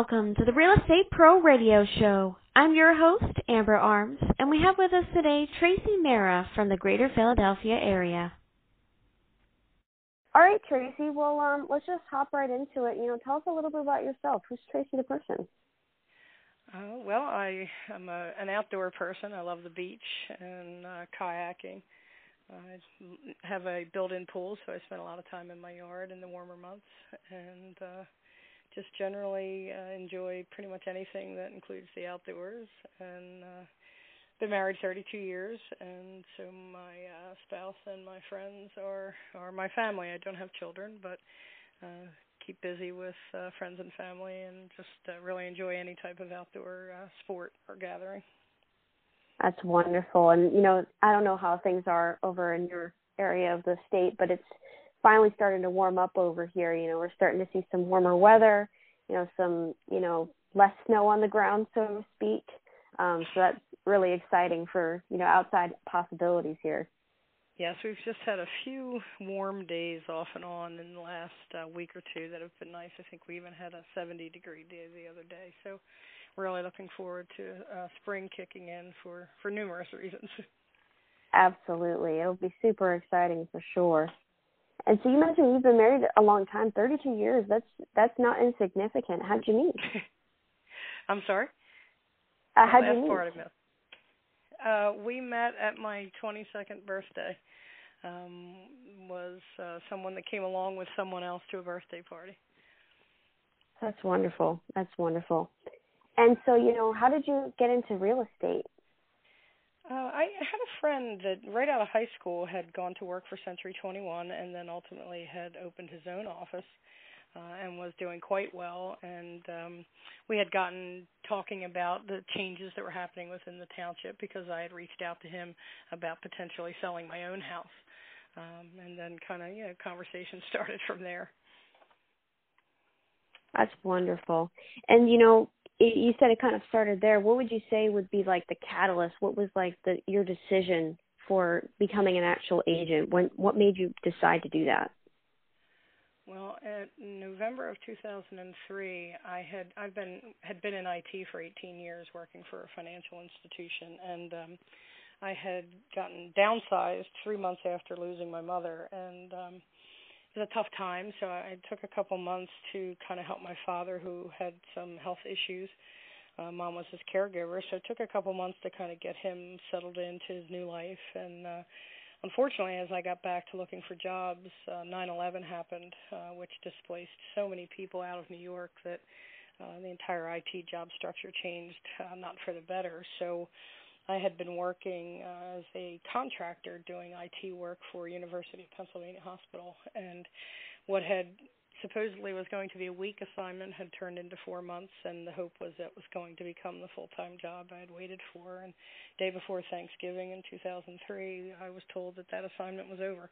and welcome to the Real Estate Pro Radio Show. I'm your host, Amber Arms, and we have with us today Traci Marra from the Greater Philadelphia area. All right, Traci. Well, um, let's just hop right into it. You know, tell us a little bit about yourself. Who's Traci the person? Uh, well, I am a, an outdoor person. I love the beach and uh, kayaking. I have a built-in pool, so I spend a lot of time in my yard in the warmer months, and uh, just generally uh, enjoy pretty much anything that includes the outdoors. And uh, been married 32 years, and so my uh, spouse and my friends are are my family. I don't have children, but uh, keep busy with uh, friends and family, and just uh, really enjoy any type of outdoor uh, sport or gathering. That's wonderful, and you know I don't know how things are over in your area of the state, but it's finally starting to warm up over here. You know, we're starting to see some warmer weather, you know, some, you know, less snow on the ground, so to speak. Um, so that's really exciting for, you know, outside possibilities here. Yes, we've just had a few warm days off and on in the last uh, week or two that have been nice. I think we even had a 70 degree day the other day. So really looking forward to uh, spring kicking in for for numerous reasons. Absolutely. It'll be super exciting for sure. And so you mentioned you've been married a long time, 32 years. That's that's not insignificant. How'd you meet? I'm sorry. Uh, how'd you meet? Part of it. Uh, we met at my 22nd birthday. Um, was uh, someone that came along with someone else to a birthday party. That's wonderful. That's wonderful. And so, you know, how did you get into real estate? Uh, I had a friend that right out of high school had gone to work for Century 21 and then ultimately had opened his own office uh, and was doing quite well. And um, we had gotten talking about the changes that were happening within the township because I had reached out to him about potentially selling my own house. Um, and then kind of, you know, conversation started from there. That's wonderful. And you know, you said it kind of started there. What would you say would be like the catalyst? What was like the your decision for becoming an actual agent? When what made you decide to do that? Well, in November of 2003, I had I've been had been in IT for 18 years, working for a financial institution, and um, I had gotten downsized three months after losing my mother, and um, it was a tough time. So I took a couple months to kind of help my father, who had some health issues. Uh, mom was his caregiver, so it took a couple months to kind of get him settled into his new life. And uh, unfortunately, as I got back to looking for jobs, uh, 9/11 happened, uh, which displaced so many people out of New York that uh, the entire IT job structure changed, uh, not for the better. So I had been working uh, as a contractor doing IT work for University of Pennsylvania Hospital, and what had supposedly was going to be a week assignment had turned into four months, and the hope was that was going to become the full-time job I had waited for. And day before Thanksgiving in 2003, I was told that that assignment was over.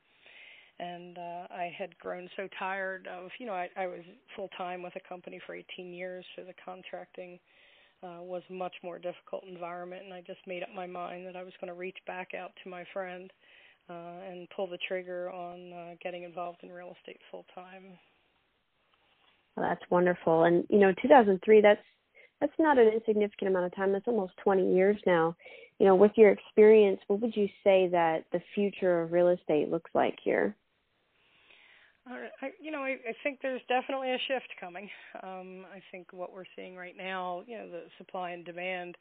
And uh, I had grown so tired of, you know, I, I was full time with a company for 18 years, so the contracting uh, was much more difficult environment, and I just made up my mind that I was going to reach back out to my friend uh, and pull the trigger on uh, getting involved in real estate full time. Well, that's wonderful, and you know, 2003. That's that's not an insignificant amount of time. That's almost 20 years now. You know, with your experience, what would you say that the future of real estate looks like here? I, you know, I, I think there's definitely a shift coming. Um, I think what we're seeing right now, you know, the supply and demand,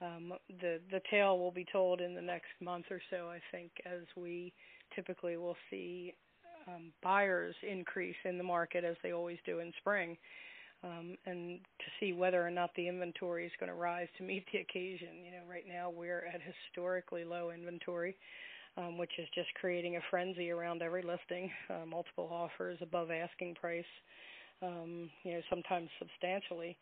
um, the the tale will be told in the next month or so. I think as we typically will see um, buyers increase in the market as they always do in spring, um, and to see whether or not the inventory is going to rise to meet the occasion. You know, right now we're at historically low inventory um, which is just creating a frenzy around every listing, uh, multiple offers above asking price, um, you know, sometimes substantially.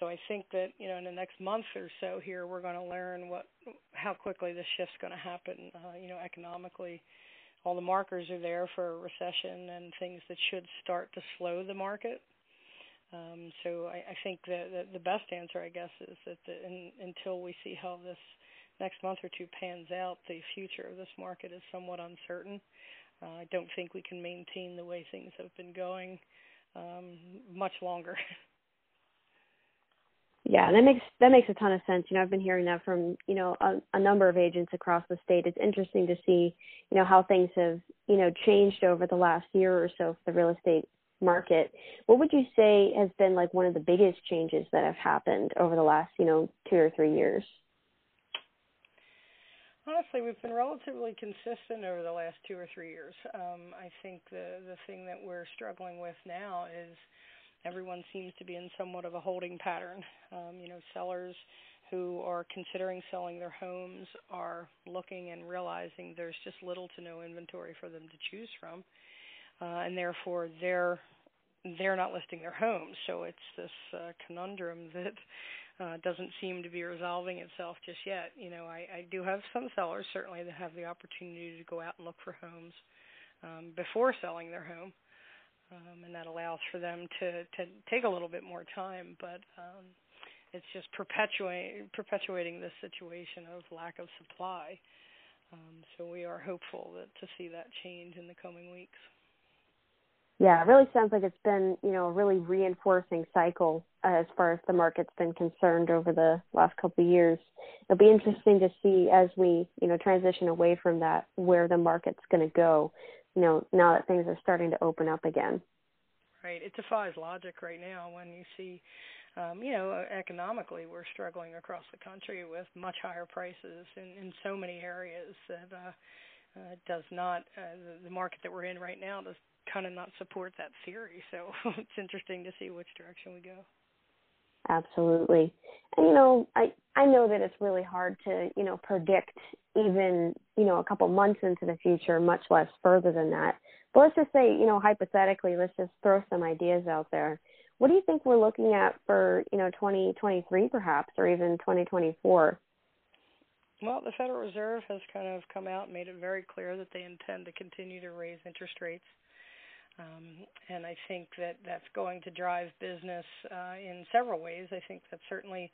So I think that you know in the next month or so here we're going to learn what how quickly this shift's going to happen. Uh, you know, economically, all the markers are there for a recession and things that should start to slow the market. Um, so I, I think that the, the best answer, I guess, is that the, in, until we see how this next month or two pans out, the future of this market is somewhat uncertain. Uh, I don't think we can maintain the way things have been going um, much longer. Yeah, that makes that makes a ton of sense. You know, I've been hearing that from you know a, a number of agents across the state. It's interesting to see you know how things have you know changed over the last year or so for the real estate market. What would you say has been like one of the biggest changes that have happened over the last you know two or three years? Honestly, we've been relatively consistent over the last two or three years. Um, I think the the thing that we're struggling with now is everyone seems to be in somewhat of a holding pattern. Um, you know, sellers who are considering selling their homes are looking and realizing there's just little to no inventory for them to choose from, uh, and therefore they're they're not listing their homes. So it's this uh, conundrum that uh, doesn't seem to be resolving itself just yet. You know, I, I do have some sellers certainly that have the opportunity to go out and look for homes um, before selling their home um, and that allows for them to to take a little bit more time. But um, it's just perpetuating perpetuating this situation of lack of supply. Um, so we are hopeful that to see that change in the coming weeks. Yeah, it really sounds like it's been, you know, a really reinforcing cycle as far as the market's been concerned over the last couple of years. It'll be interesting to see as we, you know, transition away from that where the market's going to go you know, now that things are starting to open up again. Right. It defies logic right now when you see, um, you know, economically we're struggling across the country with much higher prices in, in so many areas that uh, uh, does not, uh, the market that we're in right now does kind of not support that theory. So it's interesting to see which direction we go. Absolutely. And you know, I I know that it's really hard to, you know, predict even, you know, a couple months into the future, much less further than that. But let's just say, you know, hypothetically, let's just throw some ideas out there. What do you think we're looking at for, you know, 2023 perhaps or even 2024? Well, the Federal Reserve has kind of come out and made it very clear that they intend to continue to raise interest rates um, and I think that that's going to drive business uh, in several ways. I think that certainly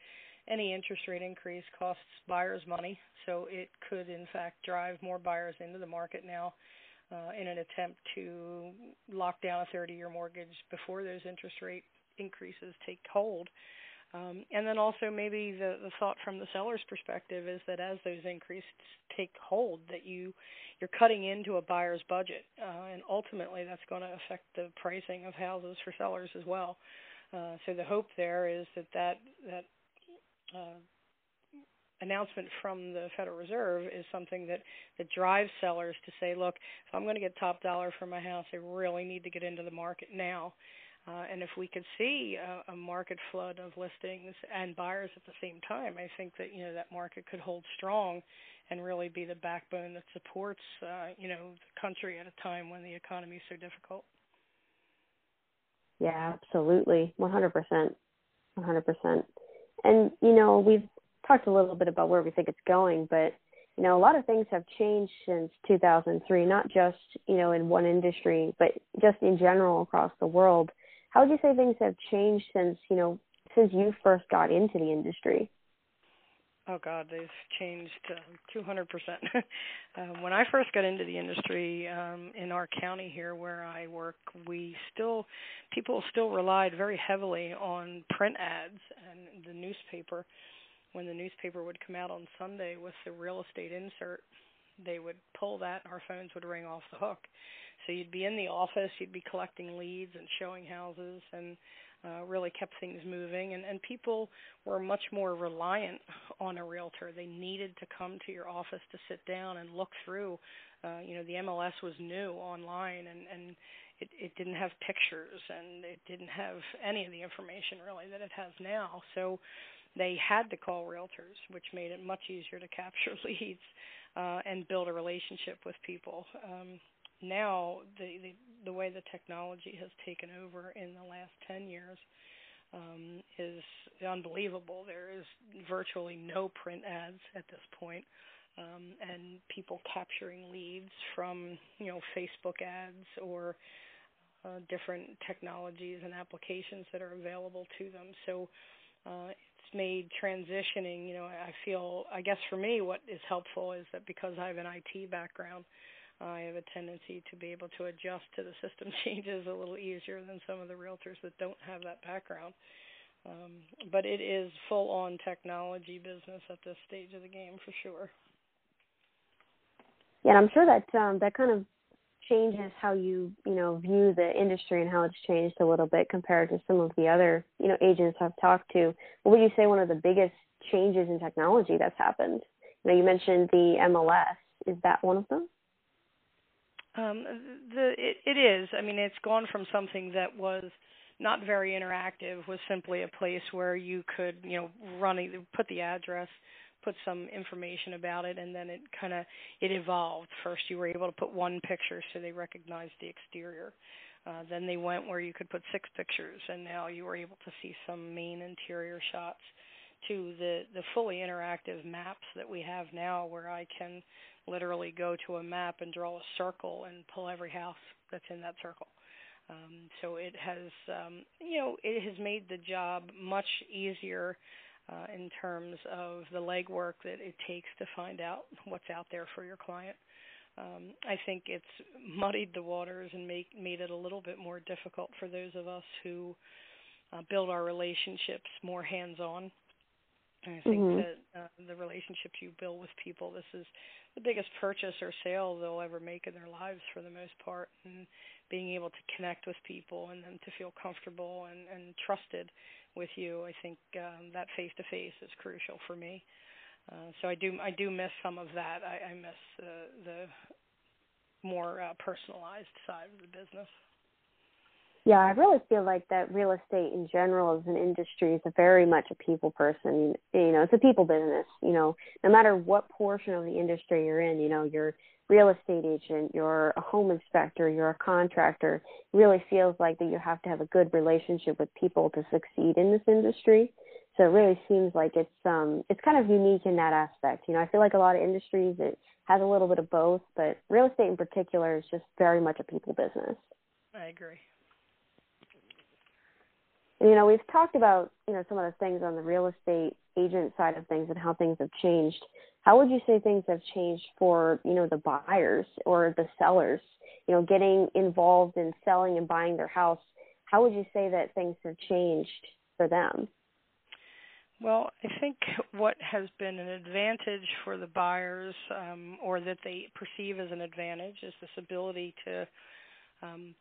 any interest rate increase costs buyers money, so it could in fact drive more buyers into the market now uh, in an attempt to lock down a 30-year mortgage before those interest rate increases take hold. Um, and then also maybe the, the thought from the seller's perspective is that as those increases take hold, that you you're cutting into a buyer's budget, uh, and ultimately that's going to affect the pricing of houses for sellers as well. Uh, so the hope there is that that that uh, announcement from the Federal Reserve is something that that drives sellers to say, look, if I'm going to get top dollar for my house, I really need to get into the market now. Uh, and if we could see a, a market flood of listings and buyers at the same time, I think that you know that market could hold strong and really be the backbone that supports uh, you know the country at a time when the economy is so difficult. Yeah, absolutely, 100%, 100%. And you know we've talked a little bit about where we think it's going, but you know a lot of things have changed since 2003, not just you know in one industry, but just in general across the world how would you say things have changed since you know since you first got into the industry? Oh God, they've changed uh, 200%. um, when I first got into the industry um, in our county here, where I work, we still people still relied very heavily on print ads and the newspaper. When the newspaper would come out on Sunday with the real estate insert, they would pull that, and our phones would ring off the hook. So you'd be in the office, you'd be collecting leads and showing houses, and uh, really kept things moving. And, and people were much more reliant on a realtor. They needed to come to your office to sit down and look through. Uh, you know, the MLS was new online, and and it, it didn't have pictures, and it didn't have any of the information really that it has now. So they had to call realtors, which made it much easier to capture leads uh, and build a relationship with people. Um, now the, the the way the technology has taken over in the last 10 years um, is unbelievable. There is virtually no print ads at this point, um, and people capturing leads from you know Facebook ads or uh, different technologies and applications that are available to them. So uh, made transitioning. You know, I feel I guess for me, what is helpful is that because I have an IT background I have a tendency to be able to adjust to the system changes a little easier than some of the realtors that don't have that background. Um, but it is full on technology business at this stage of the game for sure. Yeah, and I'm sure that um, that kind of changes how you you know view the industry and how it's changed a little bit compared to some of the other you know agents I've talked to. What would you say one of the biggest changes in technology that's happened? You know, you mentioned the MLS. Is that one of them? Um, the it, it is. I mean, it's gone from something that was not very interactive, was simply a place where you could, you know, run put the address, put some information about it, and then it kind of it evolved. First, you were able to put one picture, so they recognized the exterior. Uh, then they went where you could put six pictures, and now you were able to see some main interior shots. To the the fully interactive maps that we have now, where I can literally go to a map and draw a circle and pull every house that's in that circle. Um, so it has, um, you know, it has made the job much easier uh, in terms of the legwork that it takes to find out what's out there for your client. Um, I think it's muddied the waters and make, made it a little bit more difficult for those of us who uh, build our relationships more hands-on. And I think mm-hmm. that uh, the relationships you build with people, this is the biggest purchase or sale they'll ever make in their lives for the most part. And being able to connect with people and them to feel comfortable and, and trusted with you, I think um, that face to face is crucial for me. Uh, so I do I do miss some of that. I, I miss the the more uh, personalized side of the business. Yeah, I really feel like that real estate in general as an industry is a very much a people person. You know, it's a people business. You know, no matter what portion of the industry you're in, you know, you're real estate agent, you're a home inspector, you're a contractor, really feels like that you have to have a good relationship with people to succeed in this industry. So it really seems like it's um it's kind of unique in that aspect. You know, I feel like a lot of industries it has a little bit of both, but real estate in particular is just very much a people business. I agree. You know, we've talked about, you know, some of the things on the real estate agent side of things and how things have changed. How would you say things have changed for, you know, the buyers or the sellers, you know, getting involved in selling and buying their house? How would you say that things have changed for them? Well, I think what has been an advantage for the buyers, um, or that they perceive as an advantage, is this ability to um,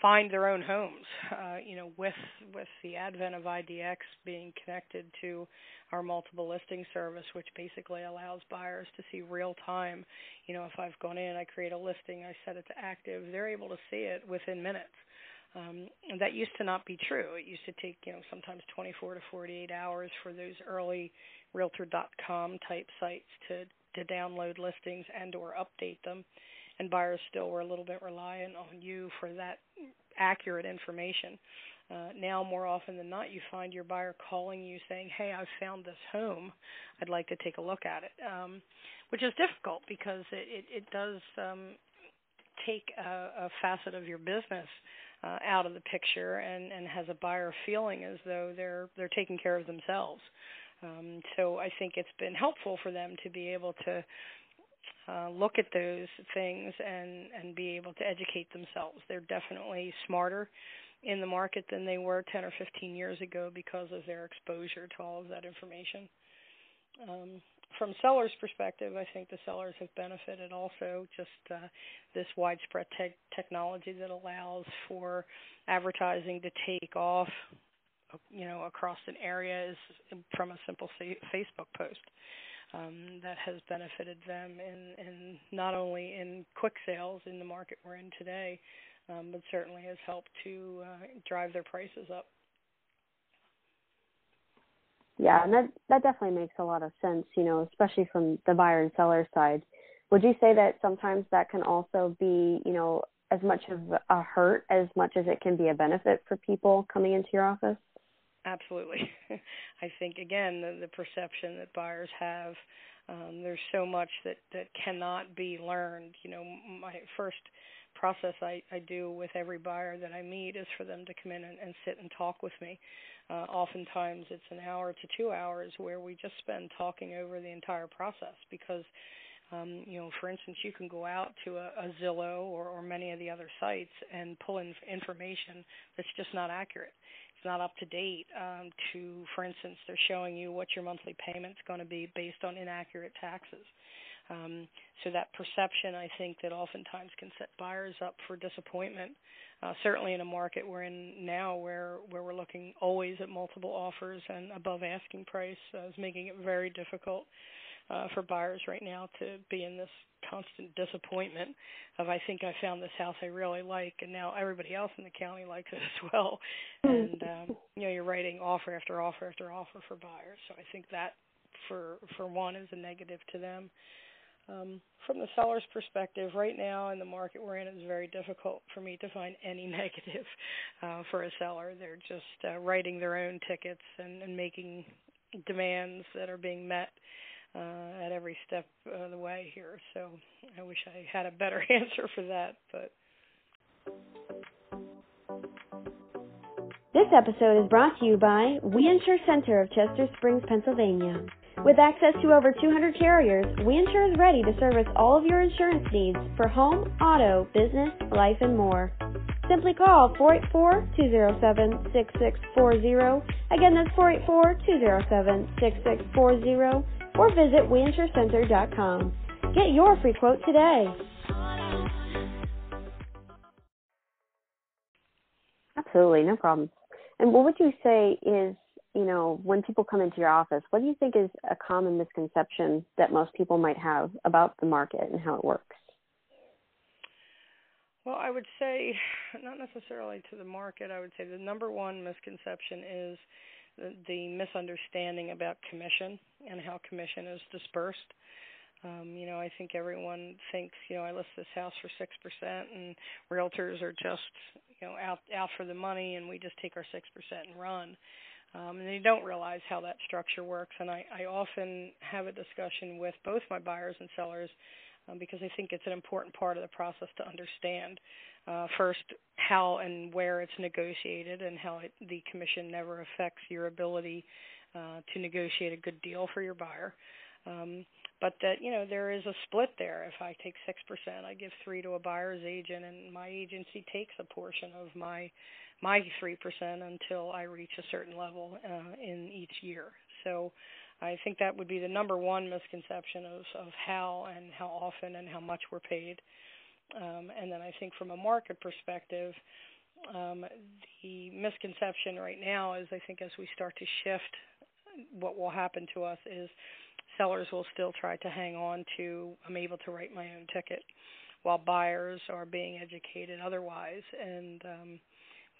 find their own homes. Uh, you know, with with the advent of IDX being connected to our multiple listing service, which basically allows buyers to see real time. You know, if I've gone in, I create a listing, I set it to active, they're able to see it within minutes. Um, and that used to not be true. It used to take, you know, sometimes 24 to 48 hours for those early Realtor.com type sites to to download listings and or update them and buyers still were a little bit reliant on you for that accurate information. Uh, now, more often than not, you find your buyer calling you saying, "Hey, I've found this home. I'd like to take a look at it," um, which is difficult because it it, it does um, take a, a facet of your business uh, out of the picture and and has a buyer feeling as though they're they're taking care of themselves. Um, so I think it's been helpful for them to be able to uh, look at those things and and be able to educate themselves. They're definitely smarter in the market than they were 10 or 15 years ago because of their exposure to all of that information. Um, from sellers' perspective, I think the sellers have benefited also just uh, this widespread te- technology that allows for advertising to take off, you know, across an area is from a simple Facebook post um, that has benefited them in, in not only in quick sales in the market we're in today, um, but certainly has helped to uh, drive their prices up. Yeah, and that that definitely makes a lot of sense, you know, especially from the buyer and seller side. Would you say that sometimes that can also be, you know, as much of a hurt as much as it can be a benefit for people coming into your office? Absolutely. I think again the, the perception that buyers have um, there's so much that that cannot be learned. You know, my first process I, I do with every buyer that I meet is for them to come in and, and sit and talk with me. Uh, oftentimes it's an hour to two hours where we just spend talking over the entire process because um, you know, for instance, you can go out to a, a Zillow or, or many of the other sites and pull in information that's just not accurate it's not up to date. Um, to, for instance, they're showing you what your monthly payment's going to be based on inaccurate taxes. Um, so that perception, I think, that oftentimes can set buyers up for disappointment. Uh, certainly in a market we're in now, where where we're looking always at multiple offers and above asking price, uh, is making it very difficult uh, for buyers right now to be in this constant disappointment of I think I found this house I really like, and now everybody else in the county likes it as well. And um, you know, you're writing offer after offer after offer for buyers. So I think that for for one is a negative to them. Um, from the seller's perspective, right now in the market we're in, it's very difficult for me to find any negative uh, for a seller. They're just uh, writing their own tickets and, and making demands that are being met uh, at every step of the way here. So I wish I had a better answer for that, but. This episode is brought to you by We Insure Center of Chester Springs, Pennsylvania. With access to over 200 carriers, WeInsure is ready to service all of your insurance needs for home, auto, business, life, and more. Simply call 484-207-6640. Again, that's 484-207-6640 or visit WeInsureCenter.com. Get your free quote today. Absolutely, no problem. And what would you say is you know, when people come into your office, what do you think is a common misconception that most people might have about the market and how it works? Well, I would say, not necessarily to the market, I would say the number one misconception is the, misunderstanding about commission and how commission is dispersed. Um, you know, I think everyone thinks, you know, I list this house for six percent, and realtors are just, you know, out out for the money, and we just take our six percent and run um, and they don't realize how that structure works. And I, I often have a discussion with both my buyers and sellers um, because I think it's an important part of the process to understand uh, first how and where it's negotiated and how it, the commission never affects your ability uh, to negotiate a good deal for your buyer. Um, but that you know there is a split there. If I take six percent, I give three to a buyer's agent, and my agency takes a portion of my my 3% until I reach a certain level uh, in each year. So I think that would be the number one misconception of, of how and how often and how much we're paid. Um, and then I think from a market perspective, um, the misconception right now is I think as we start to shift, what will happen to us is sellers will still try to hang on to I'm able to write my own ticket, while buyers are being educated otherwise. And um,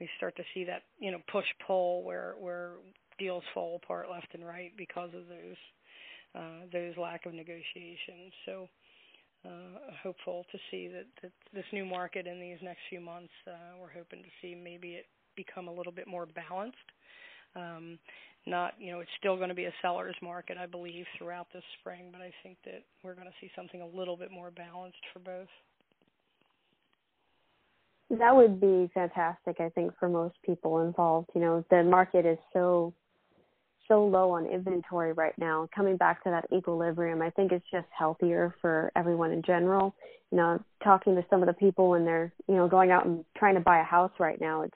we start to see that you know push pull where where deals fall apart left and right because of those uh, those lack of negotiations. So uh, hopeful to see that, that this new market in these next few months, uh, we're hoping to see maybe it become a little bit more balanced. Um, not, you know, it's still going to be a seller's market, I believe, throughout this spring, but I think that we're going to see something a little bit more balanced for both. That would be fantastic, I think, for most people involved. You know, the market is so so low on inventory right now. Coming back to that equilibrium, I think it's just healthier for everyone in general. You know, talking to some of the people when they're, you know, going out and trying to buy a house right now, it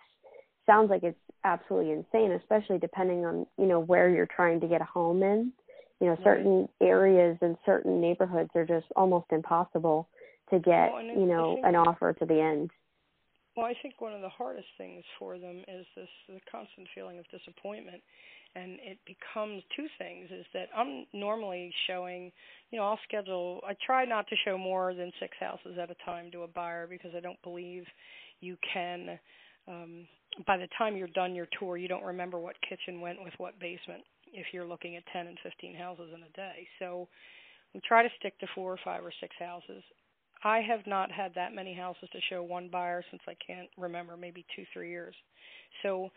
sounds like it's absolutely insane, especially depending on, you know, where you're trying to get a home in. You know, certain areas and certain neighborhoods are just almost impossible to get, well, you know, an offer to the end. Well, I think one of the hardest things for them is this the constant feeling of disappointment and it becomes two things is that I'm normally showing, you know, I'll schedule I try not to show more than 6 houses at a time to a buyer because I don't believe you can um by the time you're done your tour, you don't remember what kitchen went with what basement if you're looking at 10 and 15 houses in a day. So we try to stick to 4 or 5 or 6 houses I have not had that many houses to show one buyer since I can't remember, maybe two, three years. So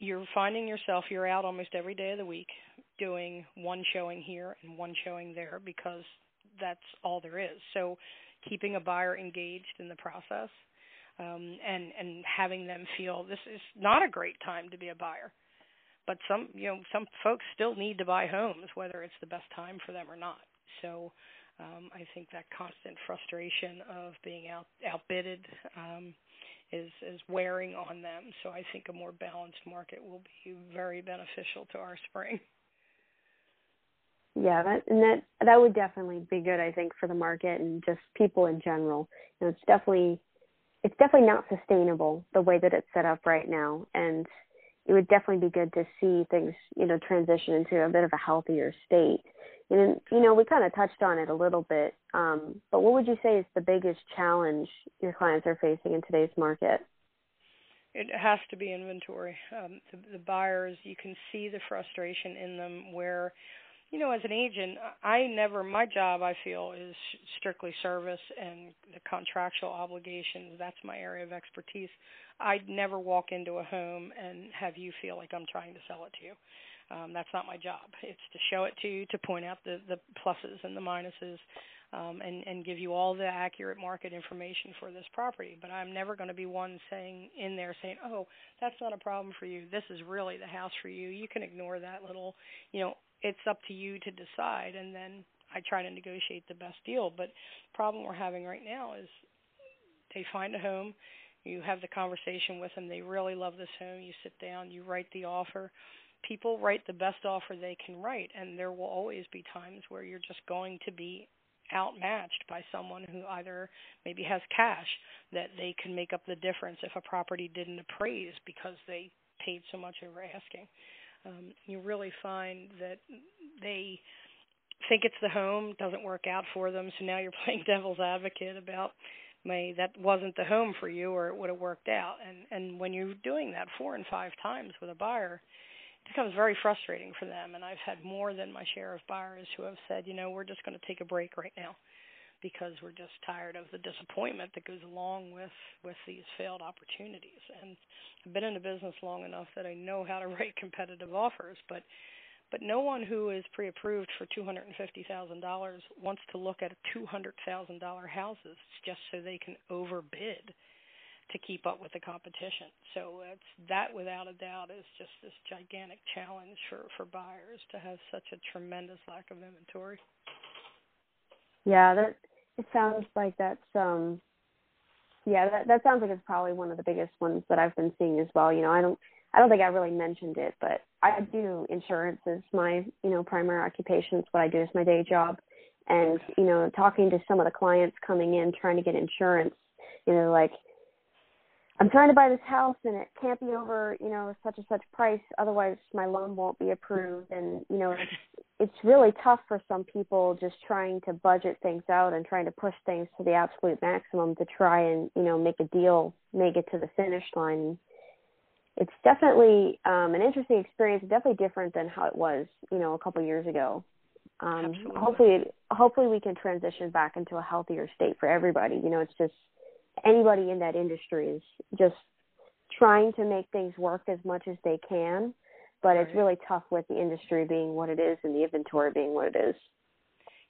you're finding yourself you're out almost every day of the week doing one showing here and one showing there because that's all there is. So keeping a buyer engaged in the process um, and and having them feel this is not a great time to be a buyer. But some you know some folks still need to buy homes whether it's the best time for them or not. So um, I think that constant frustration of being out outbidded um, is is wearing on them. So I think a more balanced market will be very beneficial to our spring. Yeah, that and that that would definitely be good, I think, for the market and just people in general. You know, it's definitely it's definitely not sustainable the way that it's set up right now, and it would definitely be good to see things, you know, transition into a bit of a healthier state. And you know, we kind of touched on it a little bit, um, but what would you say is the biggest challenge your clients are facing in today's market? It has to be inventory. Um, the, the buyers, you can see the frustration in them where you know, as an agent, I never my job I feel is strictly service and the contractual obligations. That's my area of expertise. I'd never walk into a home and have you feel like I'm trying to sell it to you. Um, that's not my job. It's to show it to you, to point out the the pluses and the minuses, um, and and give you all the accurate market information for this property. But I'm never going to be one saying in there saying, "Oh, that's not a problem for you. This is really the house for you. You can ignore that little, you know, it's up to you to decide and then I try to negotiate the best deal. But problem we're having right now is they find a home, you have the conversation with them, they really love this home, you sit down, you write the offer. People write the best offer they can write and there will always be times where you're just going to be outmatched by someone who either maybe has cash that they can make up the difference if a property didn't appraise because they paid so much over asking um, you really find that they think it's the home doesn't work out for them. So now you're playing devil's advocate about may that wasn't the home for you or it would have worked out. And and when you're doing that four and five times with a buyer it becomes very frustrating for them. And i've had more than my share of buyers who have said you know we're just going to take a break right now because we're just tired of the disappointment that goes along with with these failed opportunities and I've been in the business long enough that I know how to write competitive offers but but no one who is pre-approved for $250,000 wants to look at $200,000 houses just so they can overbid to keep up with the competition. So it's that without a doubt is just this gigantic challenge for for buyers to have such a tremendous lack of inventory. Yeah, that it sounds like that's um yeah, that that sounds like it's probably one of the biggest ones that I've been seeing as well. You know, I don't I don't think I really mentioned it, but I do insurance as my, you know, primary occupation. It's what I do is my day job. And, you know, talking to some of the clients coming in trying to get insurance, you know, like I'm trying to buy this house and it can't be over, you know, such and such price, otherwise my loan won't be approved. And you know, it's it's really tough for some people just trying to budget things out and trying to push things to the absolute maximum to try and you know make a deal, make it to the finish line. It's definitely um, an interesting experience, definitely different than how it was, you know, a couple years ago. Um, hopefully, hopefully we can transition back into a healthier state for everybody. You know, it's just anybody in that industry is just trying to make things work as much as they can, but right. it's really tough with the industry being what it is and the inventory being what it is.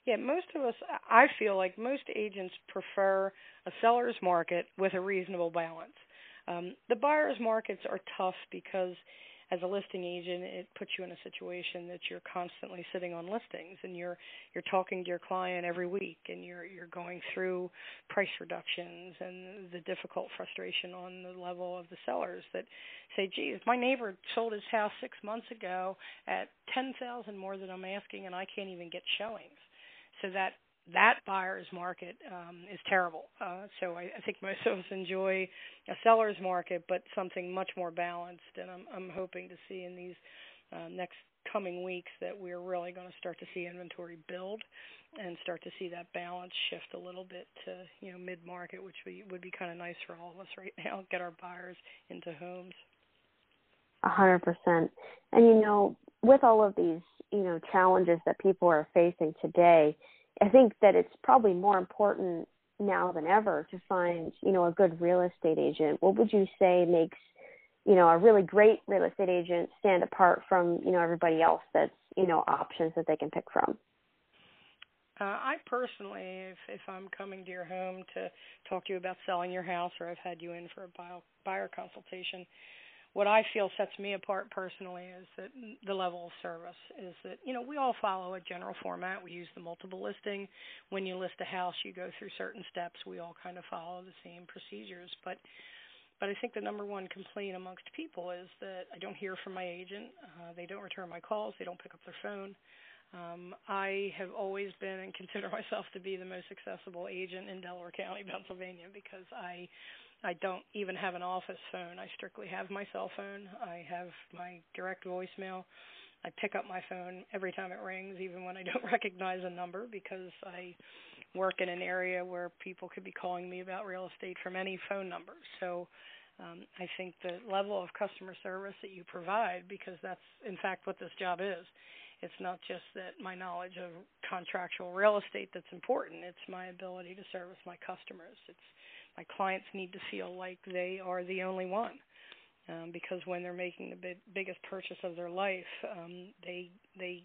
Yeah, most of us, I feel like most agents prefer a seller's market with a reasonable balance. Um, the buyer's markets are tough because as a listing agent, it puts you in a situation that you're constantly sitting on listings and you're you're talking to your client every week and you're you're going through price reductions and the difficult frustration on the level of the sellers that say, "Geez, my neighbor sold his house 6 months ago at 10,000 more than I'm asking and I can't even get showings." So that that buyer's market um, is terrible. Uh, so I, I think most of us enjoy a seller's market, but something much more balanced. And I'm, I'm hoping to see in these uh, next coming weeks that we're really going to start to see inventory build and start to see that balance shift a little bit to you know mid market, which we, would be kind of nice for all of us right now. Get our buyers into homes. A hundred percent. And you know, with all of these you know challenges that people are facing today I think that it's probably more important now than ever to find, you know, a good real estate agent. What would you say makes, you know, a really great real estate agent stand apart from, you know, everybody else that's, you know, options that they can pick from? Uh, I personally, if if I'm coming to your home to talk to you about selling your house, or I've had you in for a buyer, buyer consultation, what I feel sets me apart personally is that the level of service is that you know we all follow a general format. We use the multiple listing. When you list a house, you go through certain steps. We all kind of follow the same procedures, but but I think the number one complaint amongst people is that I don't hear from my agent. Uh, they don't return my calls. They don't pick up their phone. Um, I have always been and consider myself to be the most accessible agent in Delaware County, Pennsylvania, because I I don't even have an office phone. I strictly have my cell phone. I have my direct voicemail. I pick up my phone every time it rings, even when I don't recognize a number, because I work in an area where people could be calling me about real estate from any phone number. So um, I think the level of customer service that you provide, because that's in fact what this job is. It's not just that my knowledge of contractual real estate that's important. It's my ability to service my customers. It's my clients need to feel like they are the only one. Um, because when they're making the big, biggest purchase of their life, um, they they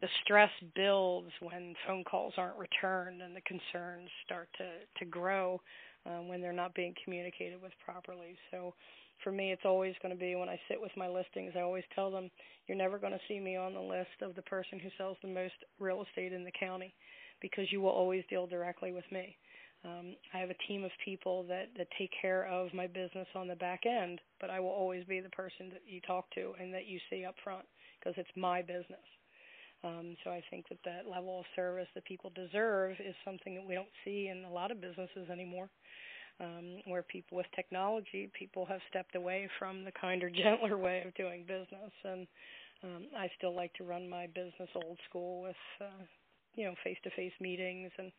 the stress builds when phone calls aren't returned and the concerns start to to grow um, when they're not being communicated with properly. So for me, it's always going to be when I sit with my listings, I always tell them, you're never going to see me on the list of the person who sells the most real estate in the county because you will always deal directly with me. Um, I have a team of people that, that take care of my business on the back end, but I will always be the person that you talk to and that you see up front because it's my business. Um, so I think that that level of service that people deserve is something that we don't see in a lot of businesses anymore. Um, where people with technology, people have stepped away from the kinder, gentler way of doing business, and um, I still like to run my business old school with, uh, you know, face-to-face meetings and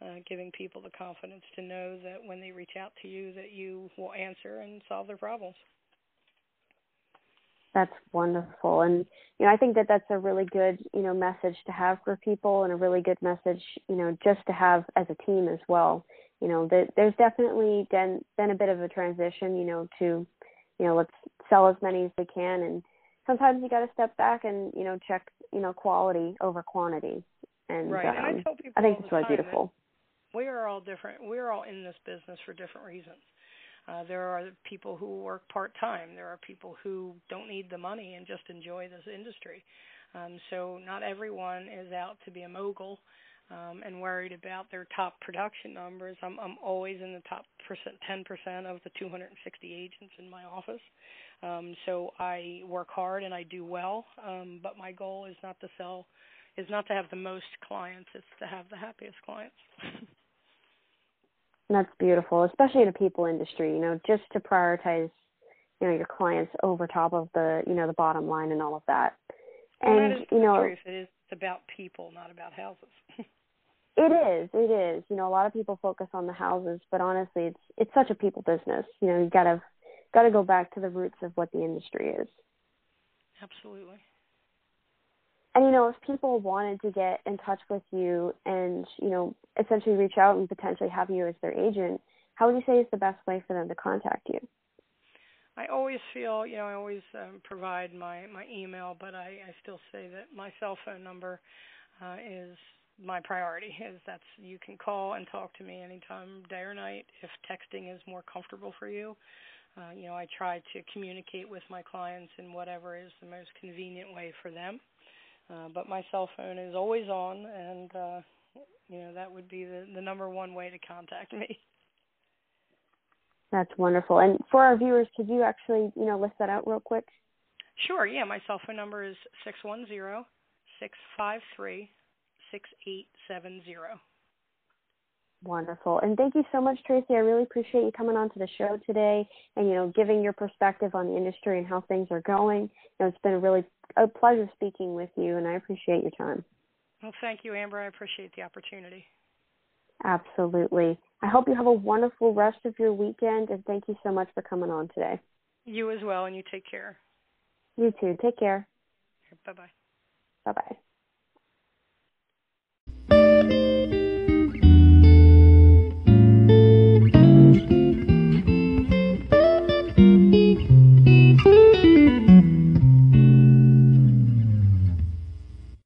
uh, giving people the confidence to know that when they reach out to you, that you will answer and solve their problems. That's wonderful, and you know I think that that's a really good you know message to have for people, and a really good message you know just to have as a team as well. You know that there's definitely been been a bit of a transition, you know, to you know let's sell as many as we can, and sometimes you got to step back and you know check you know quality over quantity. And, right. Um, and I people I think it's really beautiful. We are all different. We are all in this business for different reasons uh, there are people who work part time. There are people who don't need the money and just enjoy this industry. Um, so not everyone is out to be a mogul um, and worried about their top production numbers. I'm, I'm always in the top percent, 10% of the 260 agents in my office. Um, so I work hard and I do well, um, but my goal is not to sell, is not to have the most clients. It's to have the happiest clients. That's beautiful, especially in a people industry, you know, just to prioritize, you know, your clients over top of the, you know, the bottom line and all of that. Well, and that is you know, truth. It is about people, not about houses. it is, it is. You know, a lot of people focus on the houses, but honestly, it's it's such a people business. You know, you gotta gotta go back to the roots of what the industry is. Absolutely and you know if people wanted to get in touch with you and you know essentially reach out and potentially have you as their agent how would you say is the best way for them to contact you? I always feel you know i always um, provide my my email but i i still say that my cell phone number uh, is my priority is that's you can call and talk to me anytime day or night if texting is more comfortable for you. Uh, you know i try to communicate with my clients in whatever is the most convenient way for them uh, but my cell phone is always on, and uh, you know that would be the, the number one way to contact me. That's wonderful. And for our viewers, could you actually, you know, list that out real quick? Sure. Yeah, my cell phone number is six one zero six five three six eight seven zero. Wonderful. And thank you so much, Traci. I really appreciate you coming on to the show today and, you know, giving your perspective on the industry and how things are going. You know, it's been a really a pleasure speaking with you, and I appreciate your time. Well, thank you, Amber. I appreciate the opportunity. Absolutely. I hope you have a wonderful rest of your weekend, and thank you so much for coming on today. You as well, and you take care. You too. Take care. Bye bye. Bye bye.